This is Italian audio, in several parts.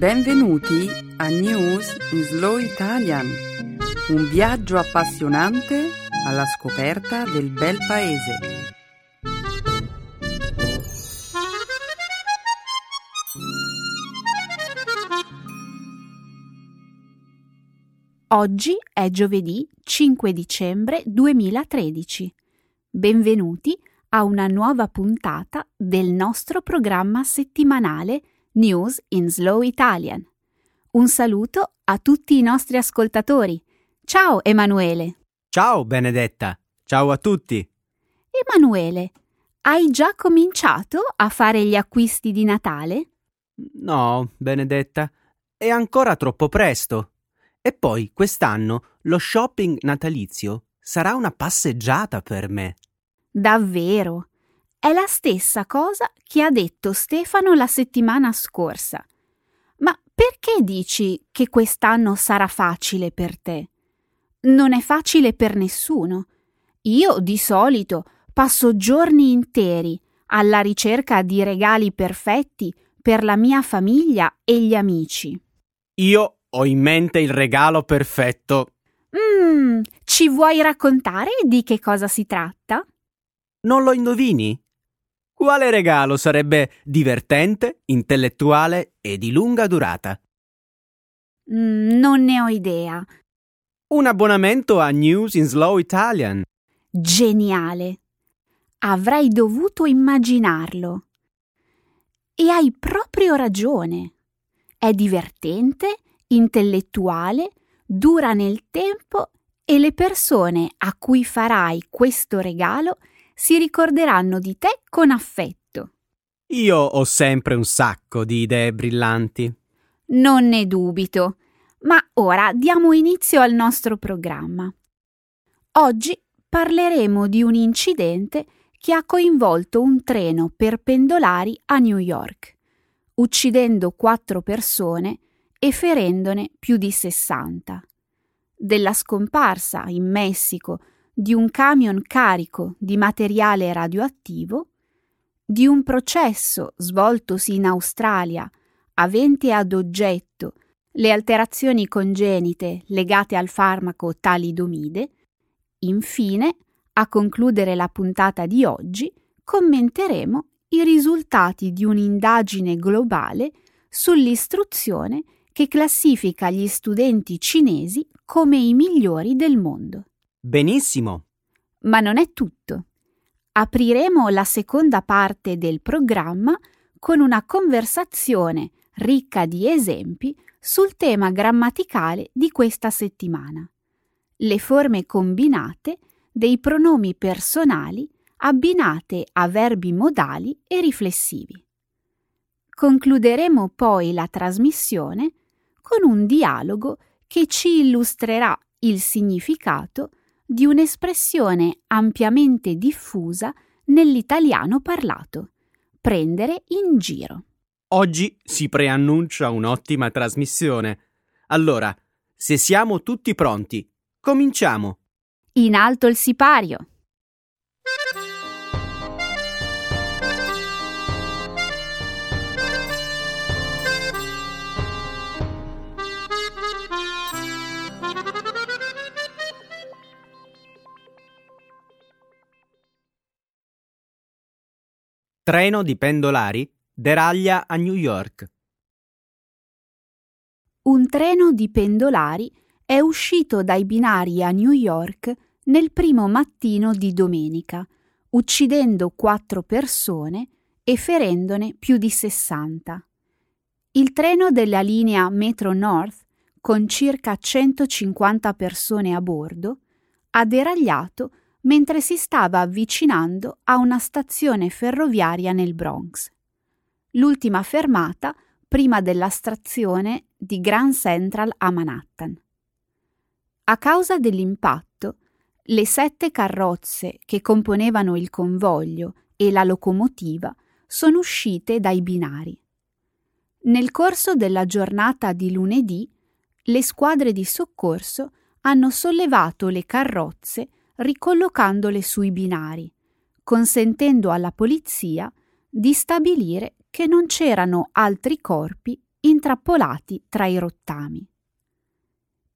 Benvenuti a News in Slow Italian, un viaggio appassionante alla scoperta del bel paese. Oggi è giovedì 5 dicembre 2013. Benvenuti a una nuova puntata del nostro programma settimanale News in Slow Italian. Un saluto a tutti i nostri ascoltatori. Ciao Emanuele. Ciao Benedetta. Ciao a tutti. Emanuele, hai già cominciato a fare gli acquisti di Natale? No, Benedetta, è ancora troppo presto. E poi quest'anno lo shopping natalizio sarà una passeggiata per me. Davvero? È la stessa cosa che ha detto Stefano la settimana scorsa. Ma perché dici che quest'anno sarà facile per te? Non è facile per nessuno. Io, di solito, passo giorni interi alla ricerca di regali perfetti per la mia famiglia e gli amici. Io ho in mente il regalo perfetto. Mmm, ci vuoi raccontare di che cosa si tratta? Non lo indovini? Quale regalo sarebbe divertente, intellettuale e di lunga durata? Mm, non ne ho idea. Un abbonamento a News in Slow Italian. Geniale. Avrei dovuto immaginarlo. E hai proprio ragione. È divertente, intellettuale, dura nel tempo e le persone a cui farai questo regalo si ricorderanno di te con affetto. Io ho sempre un sacco di idee brillanti. Non ne dubito. Ma ora diamo inizio al nostro programma. Oggi parleremo di un incidente che ha coinvolto un treno per pendolari a New York, uccidendo quattro persone e ferendone più di 60. Della scomparsa in Messico di un camion carico di materiale radioattivo, di un processo svoltosi in Australia avente ad oggetto le alterazioni congenite legate al farmaco talidomide, infine, a concludere la puntata di oggi, commenteremo i risultati di un'indagine globale sull'istruzione che classifica gli studenti cinesi come i migliori del mondo. Benissimo. Ma non è tutto. Apriremo la seconda parte del programma con una conversazione ricca di esempi sul tema grammaticale di questa settimana. Le forme combinate dei pronomi personali abbinate a verbi modali e riflessivi. Concluderemo poi la trasmissione con un dialogo che ci illustrerà il significato di un'espressione ampiamente diffusa nell'italiano parlato, prendere in giro. Oggi si preannuncia un'ottima trasmissione. Allora, se siamo tutti pronti, cominciamo. In alto il sipario. Treno di pendolari deraglia a New York. Un treno di pendolari è uscito dai binari a New York nel primo mattino di domenica, uccidendo quattro persone e ferendone più di 60. Il treno della linea Metro North, con circa 150 persone a bordo, ha deragliato mentre si stava avvicinando a una stazione ferroviaria nel Bronx. L'ultima fermata prima della stazione di Grand Central a Manhattan. A causa dell'impatto, le sette carrozze che componevano il convoglio e la locomotiva sono uscite dai binari. Nel corso della giornata di lunedì, le squadre di soccorso hanno sollevato le carrozze ricollocandole sui binari, consentendo alla polizia di stabilire che non c'erano altri corpi intrappolati tra i rottami.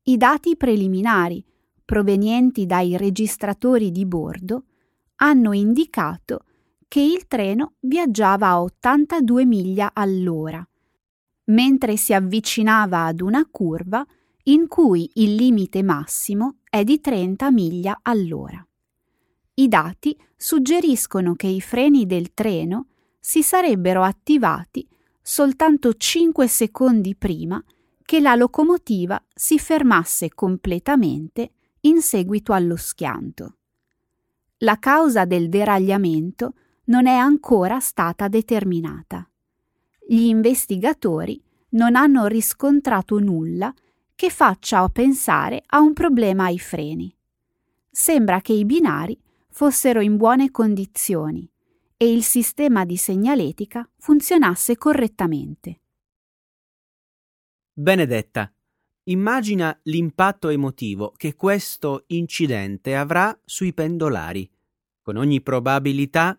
I dati preliminari provenienti dai registratori di bordo hanno indicato che il treno viaggiava a 82 miglia all'ora, mentre si avvicinava ad una curva in cui il limite massimo è di 30 miglia all'ora. I dati suggeriscono che i freni del treno si sarebbero attivati soltanto 5 secondi prima che la locomotiva si fermasse completamente in seguito allo schianto. La causa del deragliamento non è ancora stata determinata. Gli investigatori non hanno riscontrato nulla che faccia pensare a un problema ai freni. Sembra che i binari fossero in buone condizioni e il sistema di segnaletica funzionasse correttamente. Benedetta, immagina l'impatto emotivo che questo incidente avrà sui pendolari. Con ogni probabilità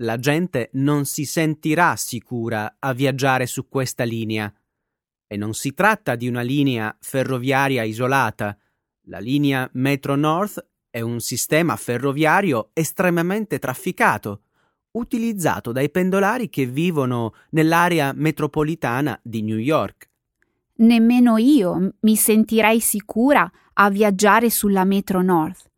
la gente non si sentirà sicura a viaggiare su questa linea. E non si tratta di una linea ferroviaria isolata. La linea Metro North è un sistema ferroviario estremamente trafficato, utilizzato dai pendolari che vivono nell'area metropolitana di New York. Nemmeno io mi sentirei sicura a viaggiare sulla Metro North.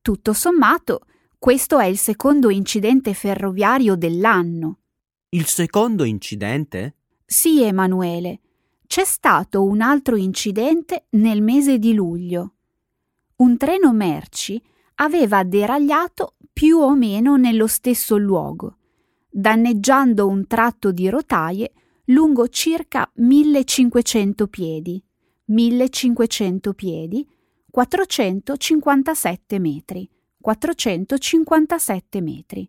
Tutto sommato, questo è il secondo incidente ferroviario dell'anno. Il secondo incidente? Sì, Emanuele. C'è stato un altro incidente nel mese di luglio. Un treno merci aveva deragliato più o meno nello stesso luogo, danneggiando un tratto di rotaie lungo circa 1500 piedi, 1500 piedi, 457 metri, 457 metri.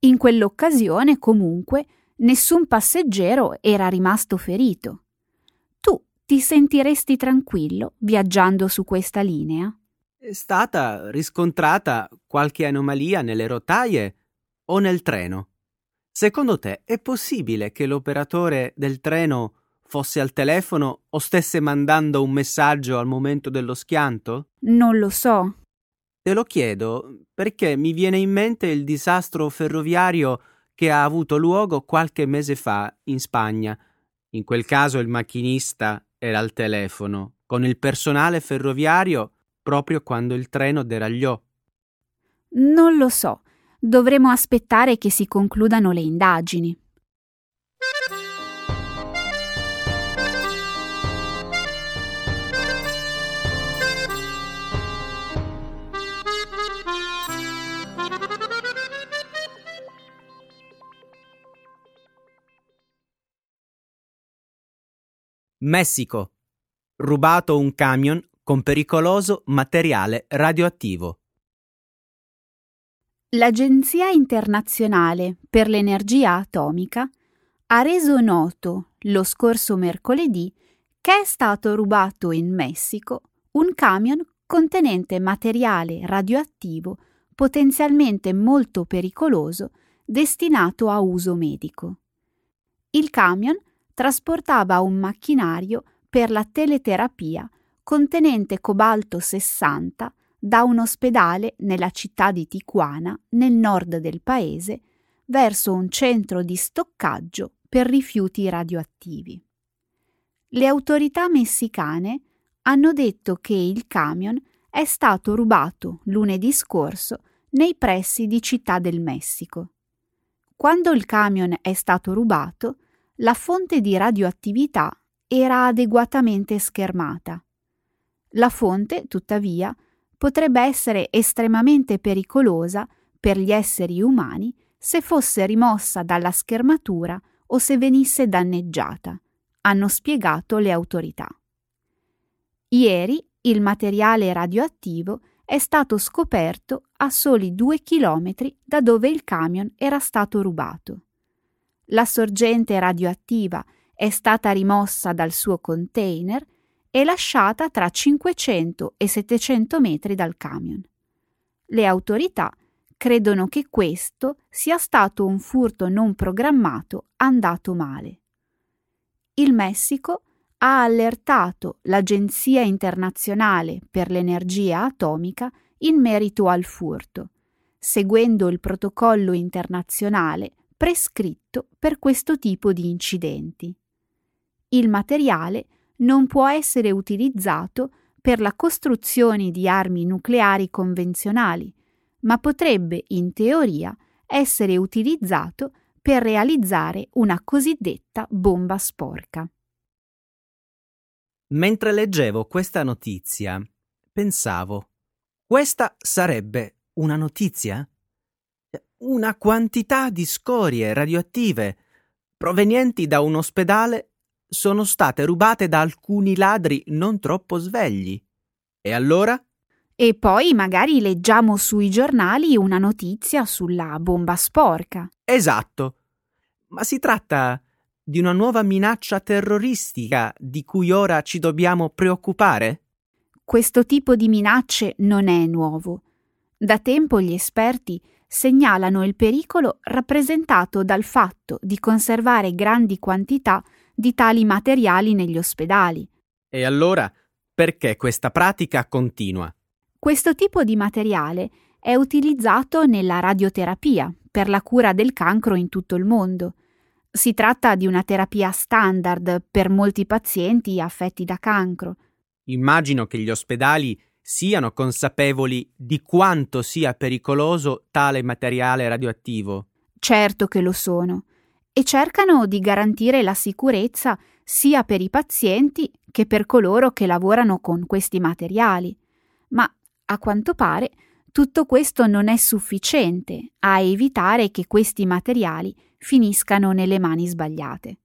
In quell'occasione, comunque, nessun passeggero era rimasto ferito. Ti sentiresti tranquillo viaggiando su questa linea? È stata riscontrata qualche anomalia nelle rotaie o nel treno? Secondo te è possibile che l'operatore del treno fosse al telefono o stesse mandando un messaggio al momento dello schianto? Non lo so. Te lo chiedo perché mi viene in mente il disastro ferroviario che ha avuto luogo qualche mese fa in Spagna. In quel caso il macchinista era al telefono con il personale ferroviario proprio quando il treno deragliò. Non lo so. Dovremo aspettare che si concludano le indagini. Messico. Rubato un camion con pericoloso materiale radioattivo. L'Agenzia internazionale per l'energia atomica ha reso noto lo scorso mercoledì che è stato rubato in Messico un camion contenente materiale radioattivo potenzialmente molto pericoloso destinato a uso medico. Il camion trasportava un macchinario per la teleterapia contenente cobalto 60 da un ospedale nella città di Tijuana, nel nord del paese, verso un centro di stoccaggio per rifiuti radioattivi. Le autorità messicane hanno detto che il camion è stato rubato lunedì scorso nei pressi di Città del Messico. Quando il camion è stato rubato, la fonte di radioattività era adeguatamente schermata. La fonte, tuttavia, potrebbe essere estremamente pericolosa per gli esseri umani se fosse rimossa dalla schermatura o se venisse danneggiata, hanno spiegato le autorità. Ieri il materiale radioattivo è stato scoperto a soli due chilometri da dove il camion era stato rubato. La sorgente radioattiva è stata rimossa dal suo container e lasciata tra 500 e 700 metri dal camion. Le autorità credono che questo sia stato un furto non programmato andato male. il Messico ha allertato l'Agenzia internazionale per l'energia atomica in merito al furto, seguendo il protocollo internazionale prescritto per questo tipo di incidenti. Il materiale non può essere utilizzato per la costruzione di armi nucleari convenzionali, ma potrebbe, in teoria, essere utilizzato per realizzare una cosiddetta bomba sporca. Mentre leggevo questa notizia, pensavo, questa sarebbe una notizia? Una quantità di scorie radioattive provenienti da un ospedale sono state rubate da alcuni ladri non troppo svegli. E allora? E poi magari leggiamo sui giornali una notizia sulla bomba sporca. Esatto. Ma si tratta di una nuova minaccia terroristica di cui ora ci dobbiamo preoccupare? Questo tipo di minacce non è nuovo. Da tempo gli esperti segnalano il pericolo rappresentato dal fatto di conservare grandi quantità di tali materiali negli ospedali. E allora perché questa pratica continua? Questo tipo di materiale è utilizzato nella radioterapia per la cura del cancro in tutto il mondo. Si tratta di una terapia standard per molti pazienti affetti da cancro. Immagino che gli ospedali siano consapevoli di quanto sia pericoloso tale materiale radioattivo. Certo che lo sono, e cercano di garantire la sicurezza sia per i pazienti che per coloro che lavorano con questi materiali. Ma a quanto pare tutto questo non è sufficiente a evitare che questi materiali finiscano nelle mani sbagliate.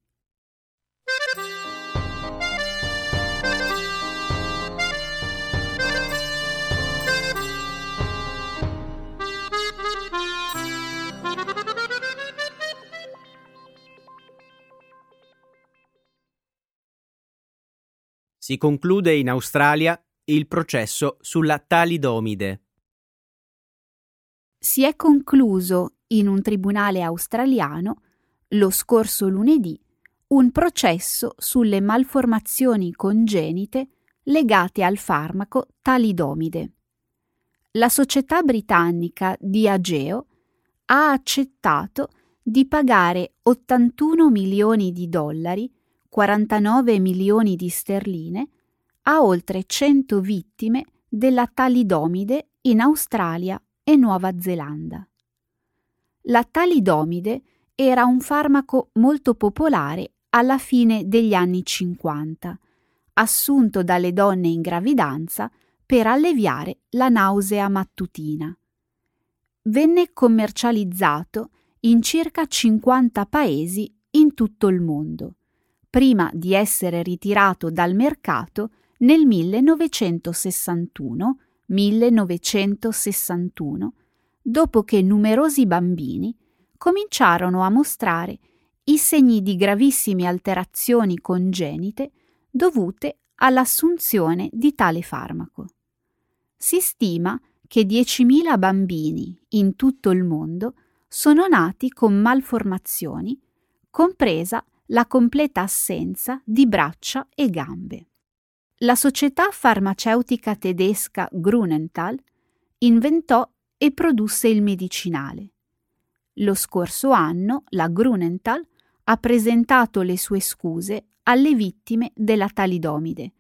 Si conclude in Australia il processo sulla talidomide. Si è concluso in un tribunale australiano lo scorso lunedì un processo sulle malformazioni congenite legate al farmaco talidomide. La società britannica Diageo ha accettato di pagare 81 milioni di dollari, 49 milioni di sterline, a oltre 100 vittime della talidomide in Australia e Nuova Zelanda. La talidomide era un farmaco molto popolare alla fine degli anni 50, assunto dalle donne in gravidanza per alleviare la nausea mattutina. Venne commercializzato in circa 50 paesi in tutto il mondo, prima di essere ritirato dal mercato nel 1961 1961, dopo che numerosi bambini cominciarono a mostrare i segni di gravissime alterazioni congenite dovute all'assunzione di tale farmaco. Si stima che 10.000 bambini in tutto il mondo sono nati con malformazioni, compresa la completa assenza di braccia e gambe la società farmaceutica tedesca Grunenthal inventò e produsse il medicinale. Lo scorso anno la Grunenthal ha presentato le sue scuse alle vittime della talidomide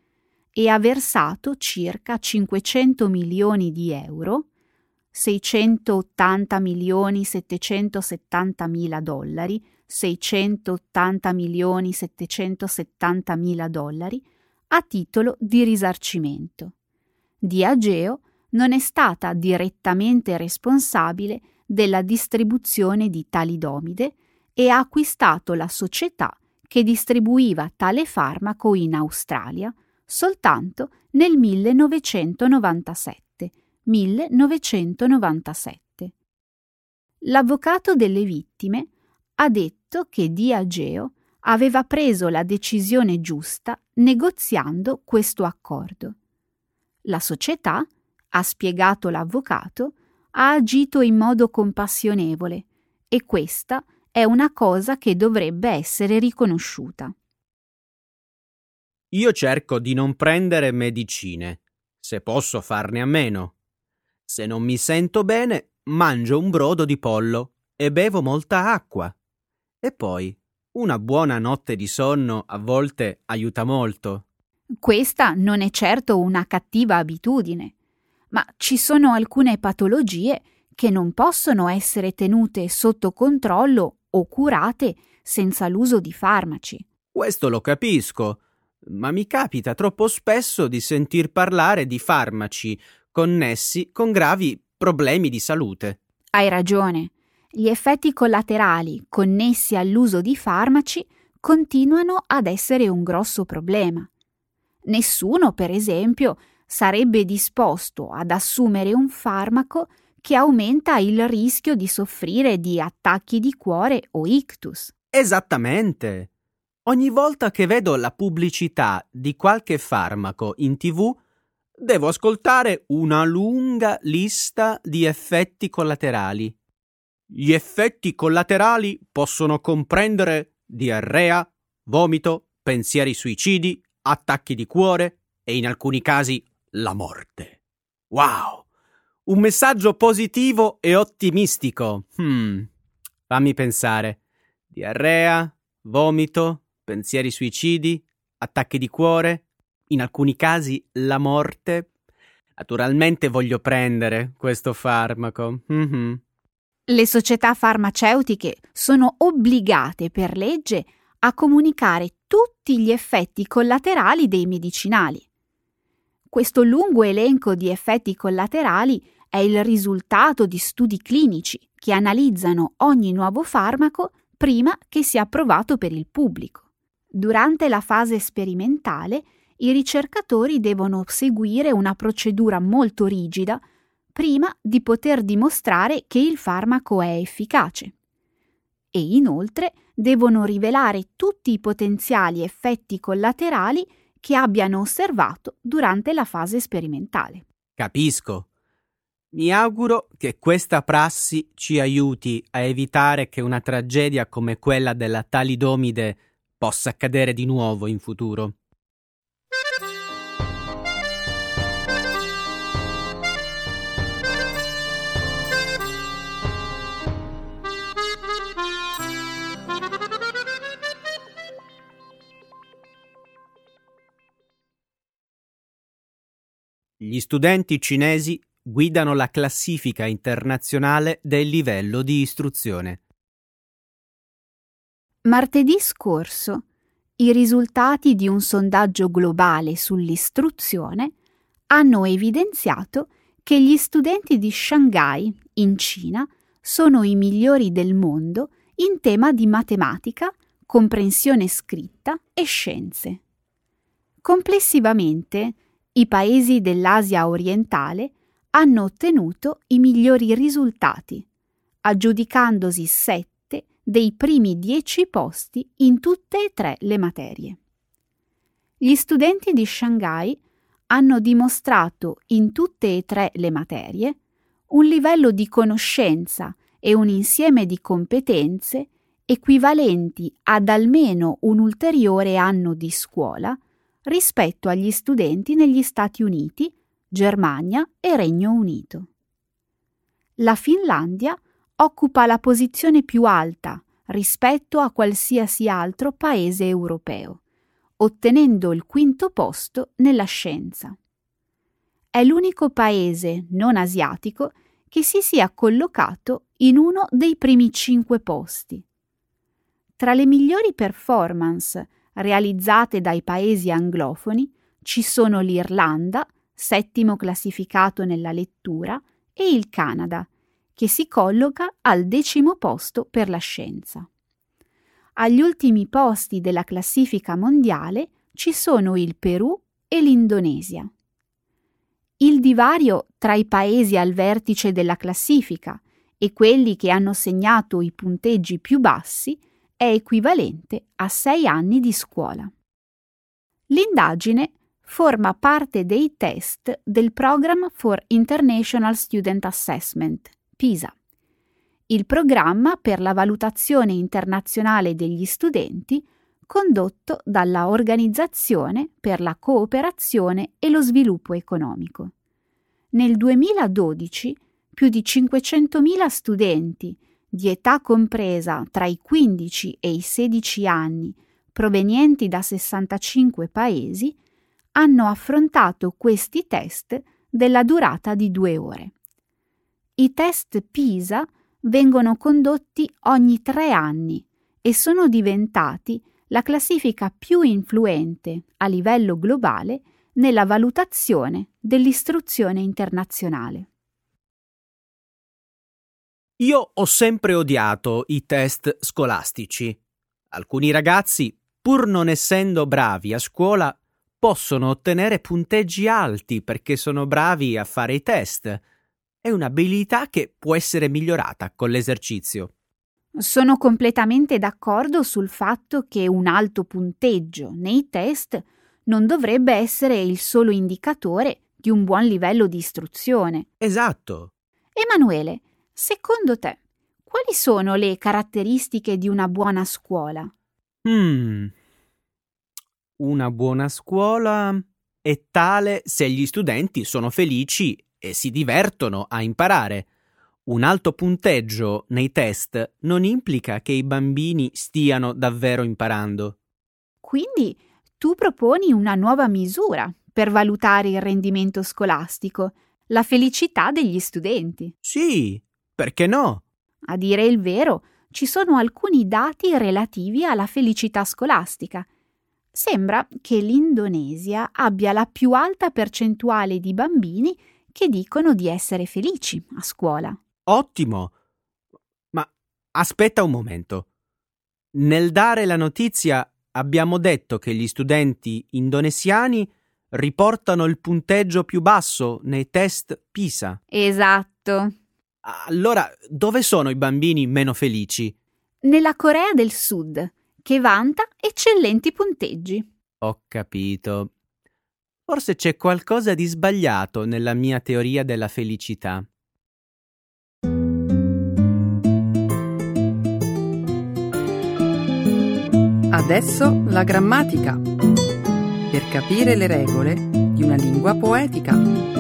e ha versato circa 500 milioni di euro, 680 milioni 770 mila dollari, 680 milioni 770 mila dollari a titolo di risarcimento. Diageo non è stata direttamente responsabile della distribuzione di talidomide e ha acquistato la società che distribuiva tale farmaco in Australia soltanto nel 1997. 1997. L'avvocato delle vittime ha detto che Diageo aveva preso la decisione giusta negoziando questo accordo. La società, ha spiegato l'avvocato, ha agito in modo compassionevole e questa è una cosa che dovrebbe essere riconosciuta. Io cerco di non prendere medicine, se posso farne a meno. Se non mi sento bene, mangio un brodo di pollo e bevo molta acqua. E poi una buona notte di sonno a volte aiuta molto. Questa non è certo una cattiva abitudine, ma ci sono alcune patologie che non possono essere tenute sotto controllo o curate senza l'uso di farmaci. Questo lo capisco, ma mi capita troppo spesso di sentir parlare di farmaci connessi con gravi problemi di salute. Hai ragione. Gli effetti collaterali connessi all'uso di farmaci continuano ad essere un grosso problema. Nessuno, per esempio, sarebbe disposto ad assumere un farmaco che aumenta il rischio di soffrire di attacchi di cuore o ictus. Esattamente. Ogni volta che vedo la pubblicità di qualche farmaco in tv, devo ascoltare una lunga lista di effetti collaterali. Gli effetti collaterali possono comprendere diarrea, vomito, pensieri suicidi, attacchi di cuore e in alcuni casi la morte. Wow! Un messaggio positivo e ottimistico. Hmm. Fammi pensare. Diarrea, vomito, pensieri suicidi, attacchi di cuore, in alcuni casi la morte. Naturalmente voglio prendere questo farmaco. Mm-hmm. Le società farmaceutiche sono obbligate per legge a comunicare tutti gli effetti collaterali dei medicinali. Questo lungo elenco di effetti collaterali è il risultato di studi clinici che analizzano ogni nuovo farmaco prima che sia approvato per il pubblico. Durante la fase sperimentale, i ricercatori devono seguire una procedura molto rigida prima di poter dimostrare che il farmaco è efficace. E inoltre devono rivelare tutti i potenziali effetti collaterali che abbiano osservato durante la fase sperimentale. Capisco. Mi auguro che questa prassi ci aiuti a evitare che una tragedia come quella della talidomide possa accadere di nuovo in futuro. Gli studenti cinesi guidano la classifica internazionale del livello di istruzione. Martedì scorso i risultati di un sondaggio globale sull'istruzione hanno evidenziato che gli studenti di Shanghai, in Cina, sono i migliori del mondo in tema di matematica, comprensione scritta e scienze. Complessivamente, i paesi dell'Asia orientale hanno ottenuto i migliori risultati, aggiudicandosi sette dei primi dieci posti in tutte e tre le materie. Gli studenti di Shanghai hanno dimostrato in tutte e tre le materie un livello di conoscenza e un insieme di competenze equivalenti ad almeno un ulteriore anno di scuola rispetto agli studenti negli Stati Uniti Germania e Regno Unito. La Finlandia occupa la posizione più alta rispetto a qualsiasi altro paese europeo, ottenendo il quinto posto nella scienza. È l'unico paese non asiatico che si sia collocato in uno dei primi cinque posti. Tra le migliori performance realizzate dai paesi anglofoni ci sono l'Irlanda, settimo classificato nella lettura, e il Canada, che si colloca al decimo posto per la scienza. Agli ultimi posti della classifica mondiale ci sono il Perù e l'Indonesia. Il divario tra i paesi al vertice della classifica e quelli che hanno segnato i punteggi più bassi è equivalente a sei anni di scuola. L'indagine forma parte dei test del Program for International Student Assessment, PISA, il programma per la valutazione internazionale degli studenti condotto dalla Organizzazione per la cooperazione e lo sviluppo economico. Nel 2012 più di 500.000 studenti di età compresa tra i 15 e i 16 anni, provenienti da 65 paesi, hanno affrontato questi test della durata di due ore. I test PISA vengono condotti ogni tre anni e sono diventati la classifica più influente a livello globale nella valutazione dell'istruzione internazionale. Io ho sempre odiato i test scolastici. Alcuni ragazzi, pur non essendo bravi a scuola, possono ottenere punteggi alti perché sono bravi a fare i test. È un'abilità che può essere migliorata con l'esercizio. Sono completamente d'accordo sul fatto che un alto punteggio nei test non dovrebbe essere il solo indicatore di un buon livello di istruzione. Esatto. Emanuele, secondo te, quali sono le caratteristiche di una buona scuola? Hmm. Una buona scuola è tale se gli studenti sono felici e si divertono a imparare. Un alto punteggio nei test non implica che i bambini stiano davvero imparando. Quindi tu proponi una nuova misura per valutare il rendimento scolastico, la felicità degli studenti. Sì, perché no? A dire il vero, ci sono alcuni dati relativi alla felicità scolastica. Sembra che l'Indonesia abbia la più alta percentuale di bambini che dicono di essere felici a scuola. Ottimo. Ma aspetta un momento. Nel dare la notizia abbiamo detto che gli studenti indonesiani riportano il punteggio più basso nei test PISA. Esatto. Allora, dove sono i bambini meno felici? Nella Corea del Sud, che vanta eccellenti punteggi. Ho capito. Forse c'è qualcosa di sbagliato nella mia teoria della felicità. Adesso la grammatica. Per capire le regole di una lingua poetica.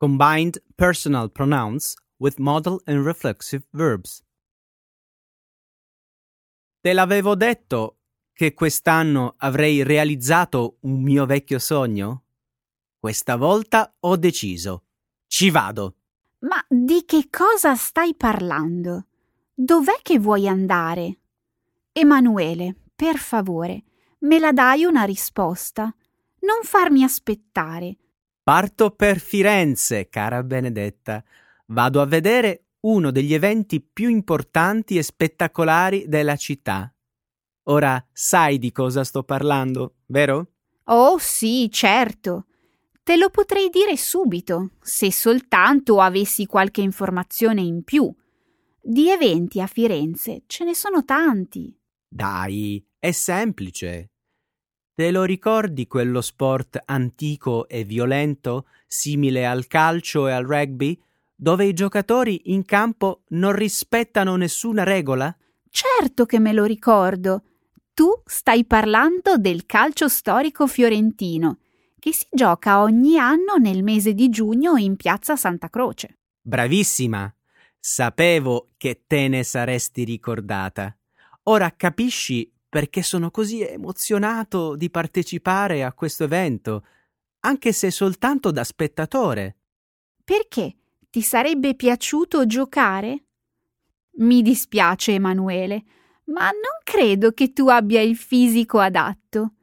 Combined personal pronouns with modal and reflexive verbs. Te l'avevo detto che quest'anno avrei realizzato un mio vecchio sogno? Questa volta ho deciso. Ci vado. Ma di che cosa stai parlando? Dov'è che vuoi andare? Emanuele, per favore, me la dai una risposta. Non farmi aspettare. Parto per Firenze, cara Benedetta. Vado a vedere uno degli eventi più importanti e spettacolari della città. Ora sai di cosa sto parlando, vero? Oh sì, certo. Te lo potrei dire subito, se soltanto avessi qualche informazione in più. Di eventi a Firenze ce ne sono tanti. Dai, è semplice. Te lo ricordi quello sport antico e violento, simile al calcio e al rugby, dove i giocatori in campo non rispettano nessuna regola? Certo che me lo ricordo. Tu stai parlando del calcio storico fiorentino che si gioca ogni anno nel mese di giugno in piazza Santa Croce. Bravissima! Sapevo che te ne saresti ricordata. Ora capisci perché sono così emozionato di partecipare a questo evento, anche se soltanto da spettatore. Perché? Ti sarebbe piaciuto giocare? Mi dispiace, Emanuele, ma non credo che tu abbia il fisico adatto.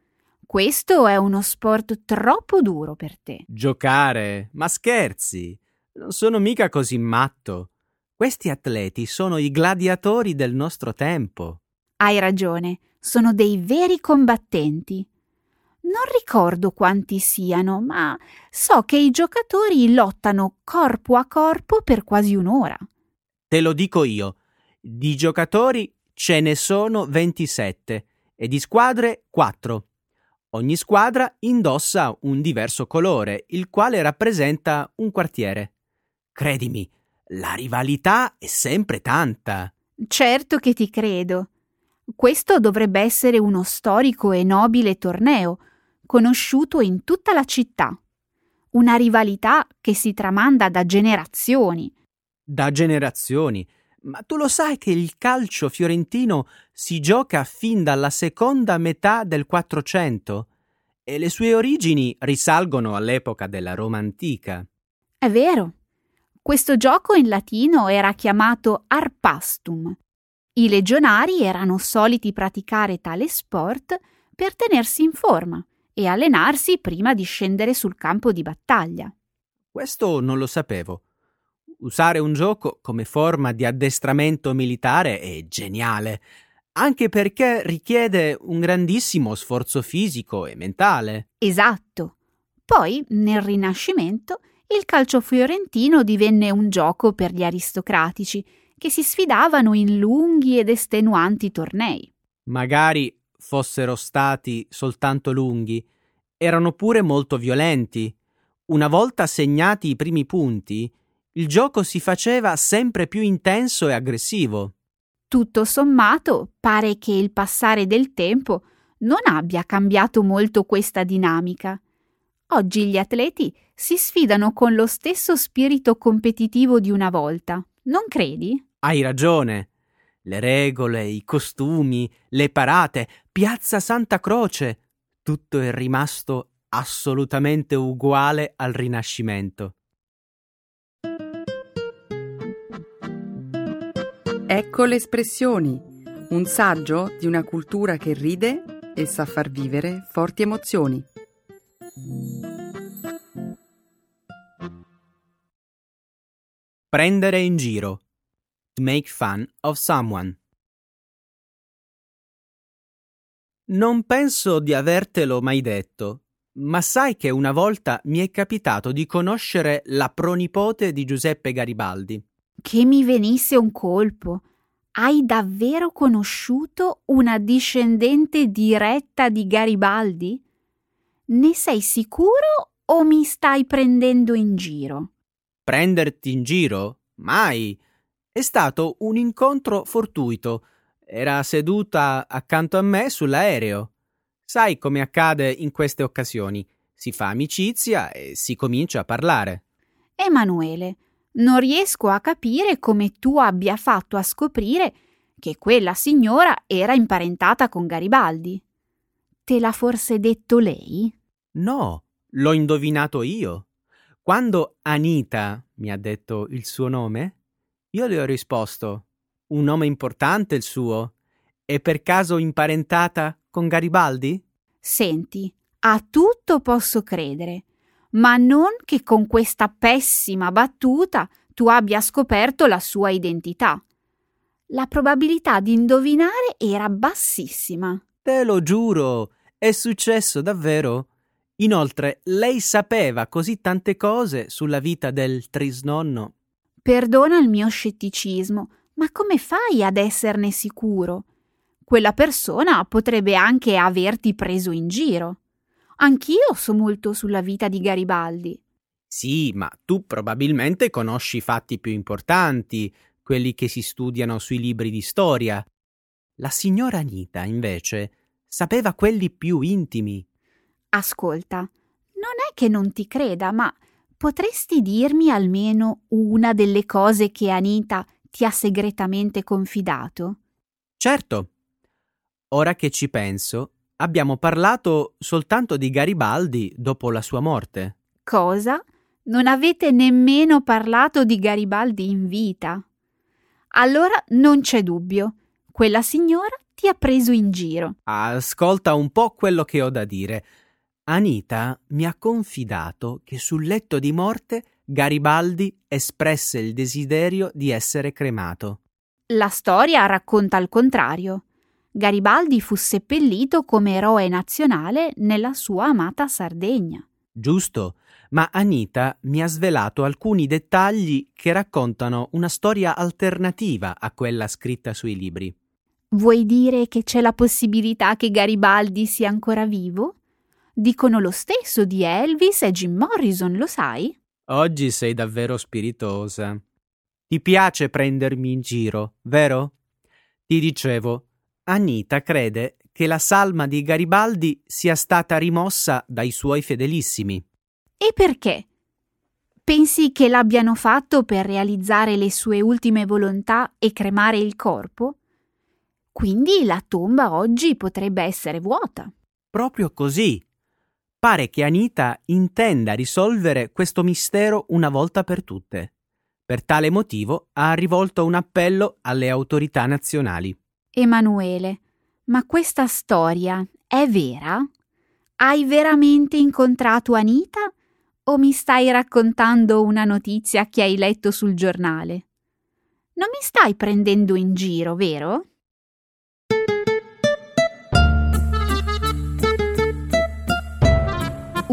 Questo è uno sport troppo duro per te. Giocare? Ma scherzi! Non sono mica così matto. Questi atleti sono i gladiatori del nostro tempo. Hai ragione, sono dei veri combattenti. Non ricordo quanti siano, ma so che i giocatori lottano corpo a corpo per quasi un'ora. Te lo dico io. Di giocatori ce ne sono 27 e di squadre 4. Ogni squadra indossa un diverso colore, il quale rappresenta un quartiere. Credimi, la rivalità è sempre tanta. Certo che ti credo. Questo dovrebbe essere uno storico e nobile torneo, conosciuto in tutta la città. Una rivalità che si tramanda da generazioni. Da generazioni. Ma tu lo sai che il calcio fiorentino si gioca fin dalla seconda metà del Quattrocento e le sue origini risalgono all'epoca della Roma antica. È vero. Questo gioco in latino era chiamato arpastum. I legionari erano soliti praticare tale sport per tenersi in forma e allenarsi prima di scendere sul campo di battaglia. Questo non lo sapevo. Usare un gioco come forma di addestramento militare è geniale, anche perché richiede un grandissimo sforzo fisico e mentale. Esatto. Poi, nel Rinascimento, il calcio fiorentino divenne un gioco per gli aristocratici, che si sfidavano in lunghi ed estenuanti tornei. Magari fossero stati soltanto lunghi, erano pure molto violenti. Una volta segnati i primi punti, il gioco si faceva sempre più intenso e aggressivo. Tutto sommato, pare che il passare del tempo non abbia cambiato molto questa dinamica. Oggi gli atleti si sfidano con lo stesso spirito competitivo di una volta, non credi? Hai ragione. Le regole, i costumi, le parate, Piazza Santa Croce, tutto è rimasto assolutamente uguale al Rinascimento. Ecco le espressioni, un saggio di una cultura che ride e sa far vivere forti emozioni. Prendere in giro to make fun of someone. Non penso di avertelo mai detto, ma sai che una volta mi è capitato di conoscere la pronipote di Giuseppe Garibaldi. Che mi venisse un colpo. Hai davvero conosciuto una discendente diretta di Garibaldi? Ne sei sicuro o mi stai prendendo in giro? Prenderti in giro? Mai. È stato un incontro fortuito. Era seduta accanto a me sull'aereo. Sai come accade in queste occasioni. Si fa amicizia e si comincia a parlare. Emanuele, non riesco a capire come tu abbia fatto a scoprire che quella signora era imparentata con Garibaldi. Te l'ha forse detto lei? No, l'ho indovinato io. Quando Anita mi ha detto il suo nome, io le ho risposto: Un nome importante il suo. È per caso imparentata con Garibaldi? Senti, a tutto posso credere, ma non che con questa pessima battuta tu abbia scoperto la sua identità. La probabilità di indovinare era bassissima. Te lo giuro, è successo davvero. Inoltre, lei sapeva così tante cose sulla vita del trisnonno Perdona il mio scetticismo, ma come fai ad esserne sicuro? Quella persona potrebbe anche averti preso in giro. Anch'io so molto sulla vita di Garibaldi. Sì, ma tu probabilmente conosci i fatti più importanti, quelli che si studiano sui libri di storia. La signora Anita, invece, sapeva quelli più intimi. Ascolta, non è che non ti creda, ma Potresti dirmi almeno una delle cose che Anita ti ha segretamente confidato? Certo. Ora che ci penso, abbiamo parlato soltanto di Garibaldi dopo la sua morte. Cosa? Non avete nemmeno parlato di Garibaldi in vita. Allora non c'è dubbio. Quella signora ti ha preso in giro. Ascolta un po' quello che ho da dire. Anita mi ha confidato che sul letto di morte Garibaldi espresse il desiderio di essere cremato. La storia racconta il contrario. Garibaldi fu seppellito come eroe nazionale nella sua amata Sardegna. Giusto, ma Anita mi ha svelato alcuni dettagli che raccontano una storia alternativa a quella scritta sui libri. Vuoi dire che c'è la possibilità che Garibaldi sia ancora vivo? Dicono lo stesso di Elvis e Jim Morrison, lo sai? Oggi sei davvero spiritosa. Ti piace prendermi in giro, vero? Ti dicevo, Anita crede che la salma di Garibaldi sia stata rimossa dai suoi fedelissimi. E perché? Pensi che l'abbiano fatto per realizzare le sue ultime volontà e cremare il corpo? Quindi la tomba oggi potrebbe essere vuota. Proprio così. Pare che Anita intenda risolvere questo mistero una volta per tutte. Per tale motivo ha rivolto un appello alle autorità nazionali. Emanuele, ma questa storia è vera? Hai veramente incontrato Anita o mi stai raccontando una notizia che hai letto sul giornale? Non mi stai prendendo in giro, vero?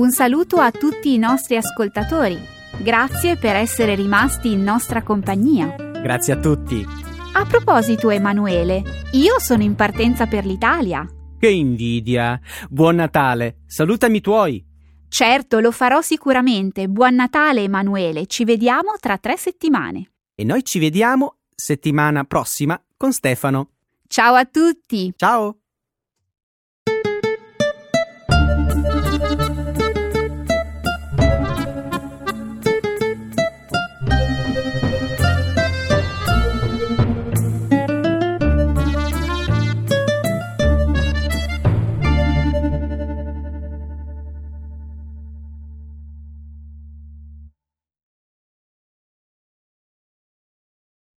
Un saluto a tutti i nostri ascoltatori. Grazie per essere rimasti in nostra compagnia. Grazie a tutti. A proposito, Emanuele, io sono in partenza per l'Italia. Che invidia. Buon Natale. Salutami i tuoi. Certo, lo farò sicuramente. Buon Natale, Emanuele. Ci vediamo tra tre settimane. E noi ci vediamo settimana prossima con Stefano. Ciao a tutti. Ciao.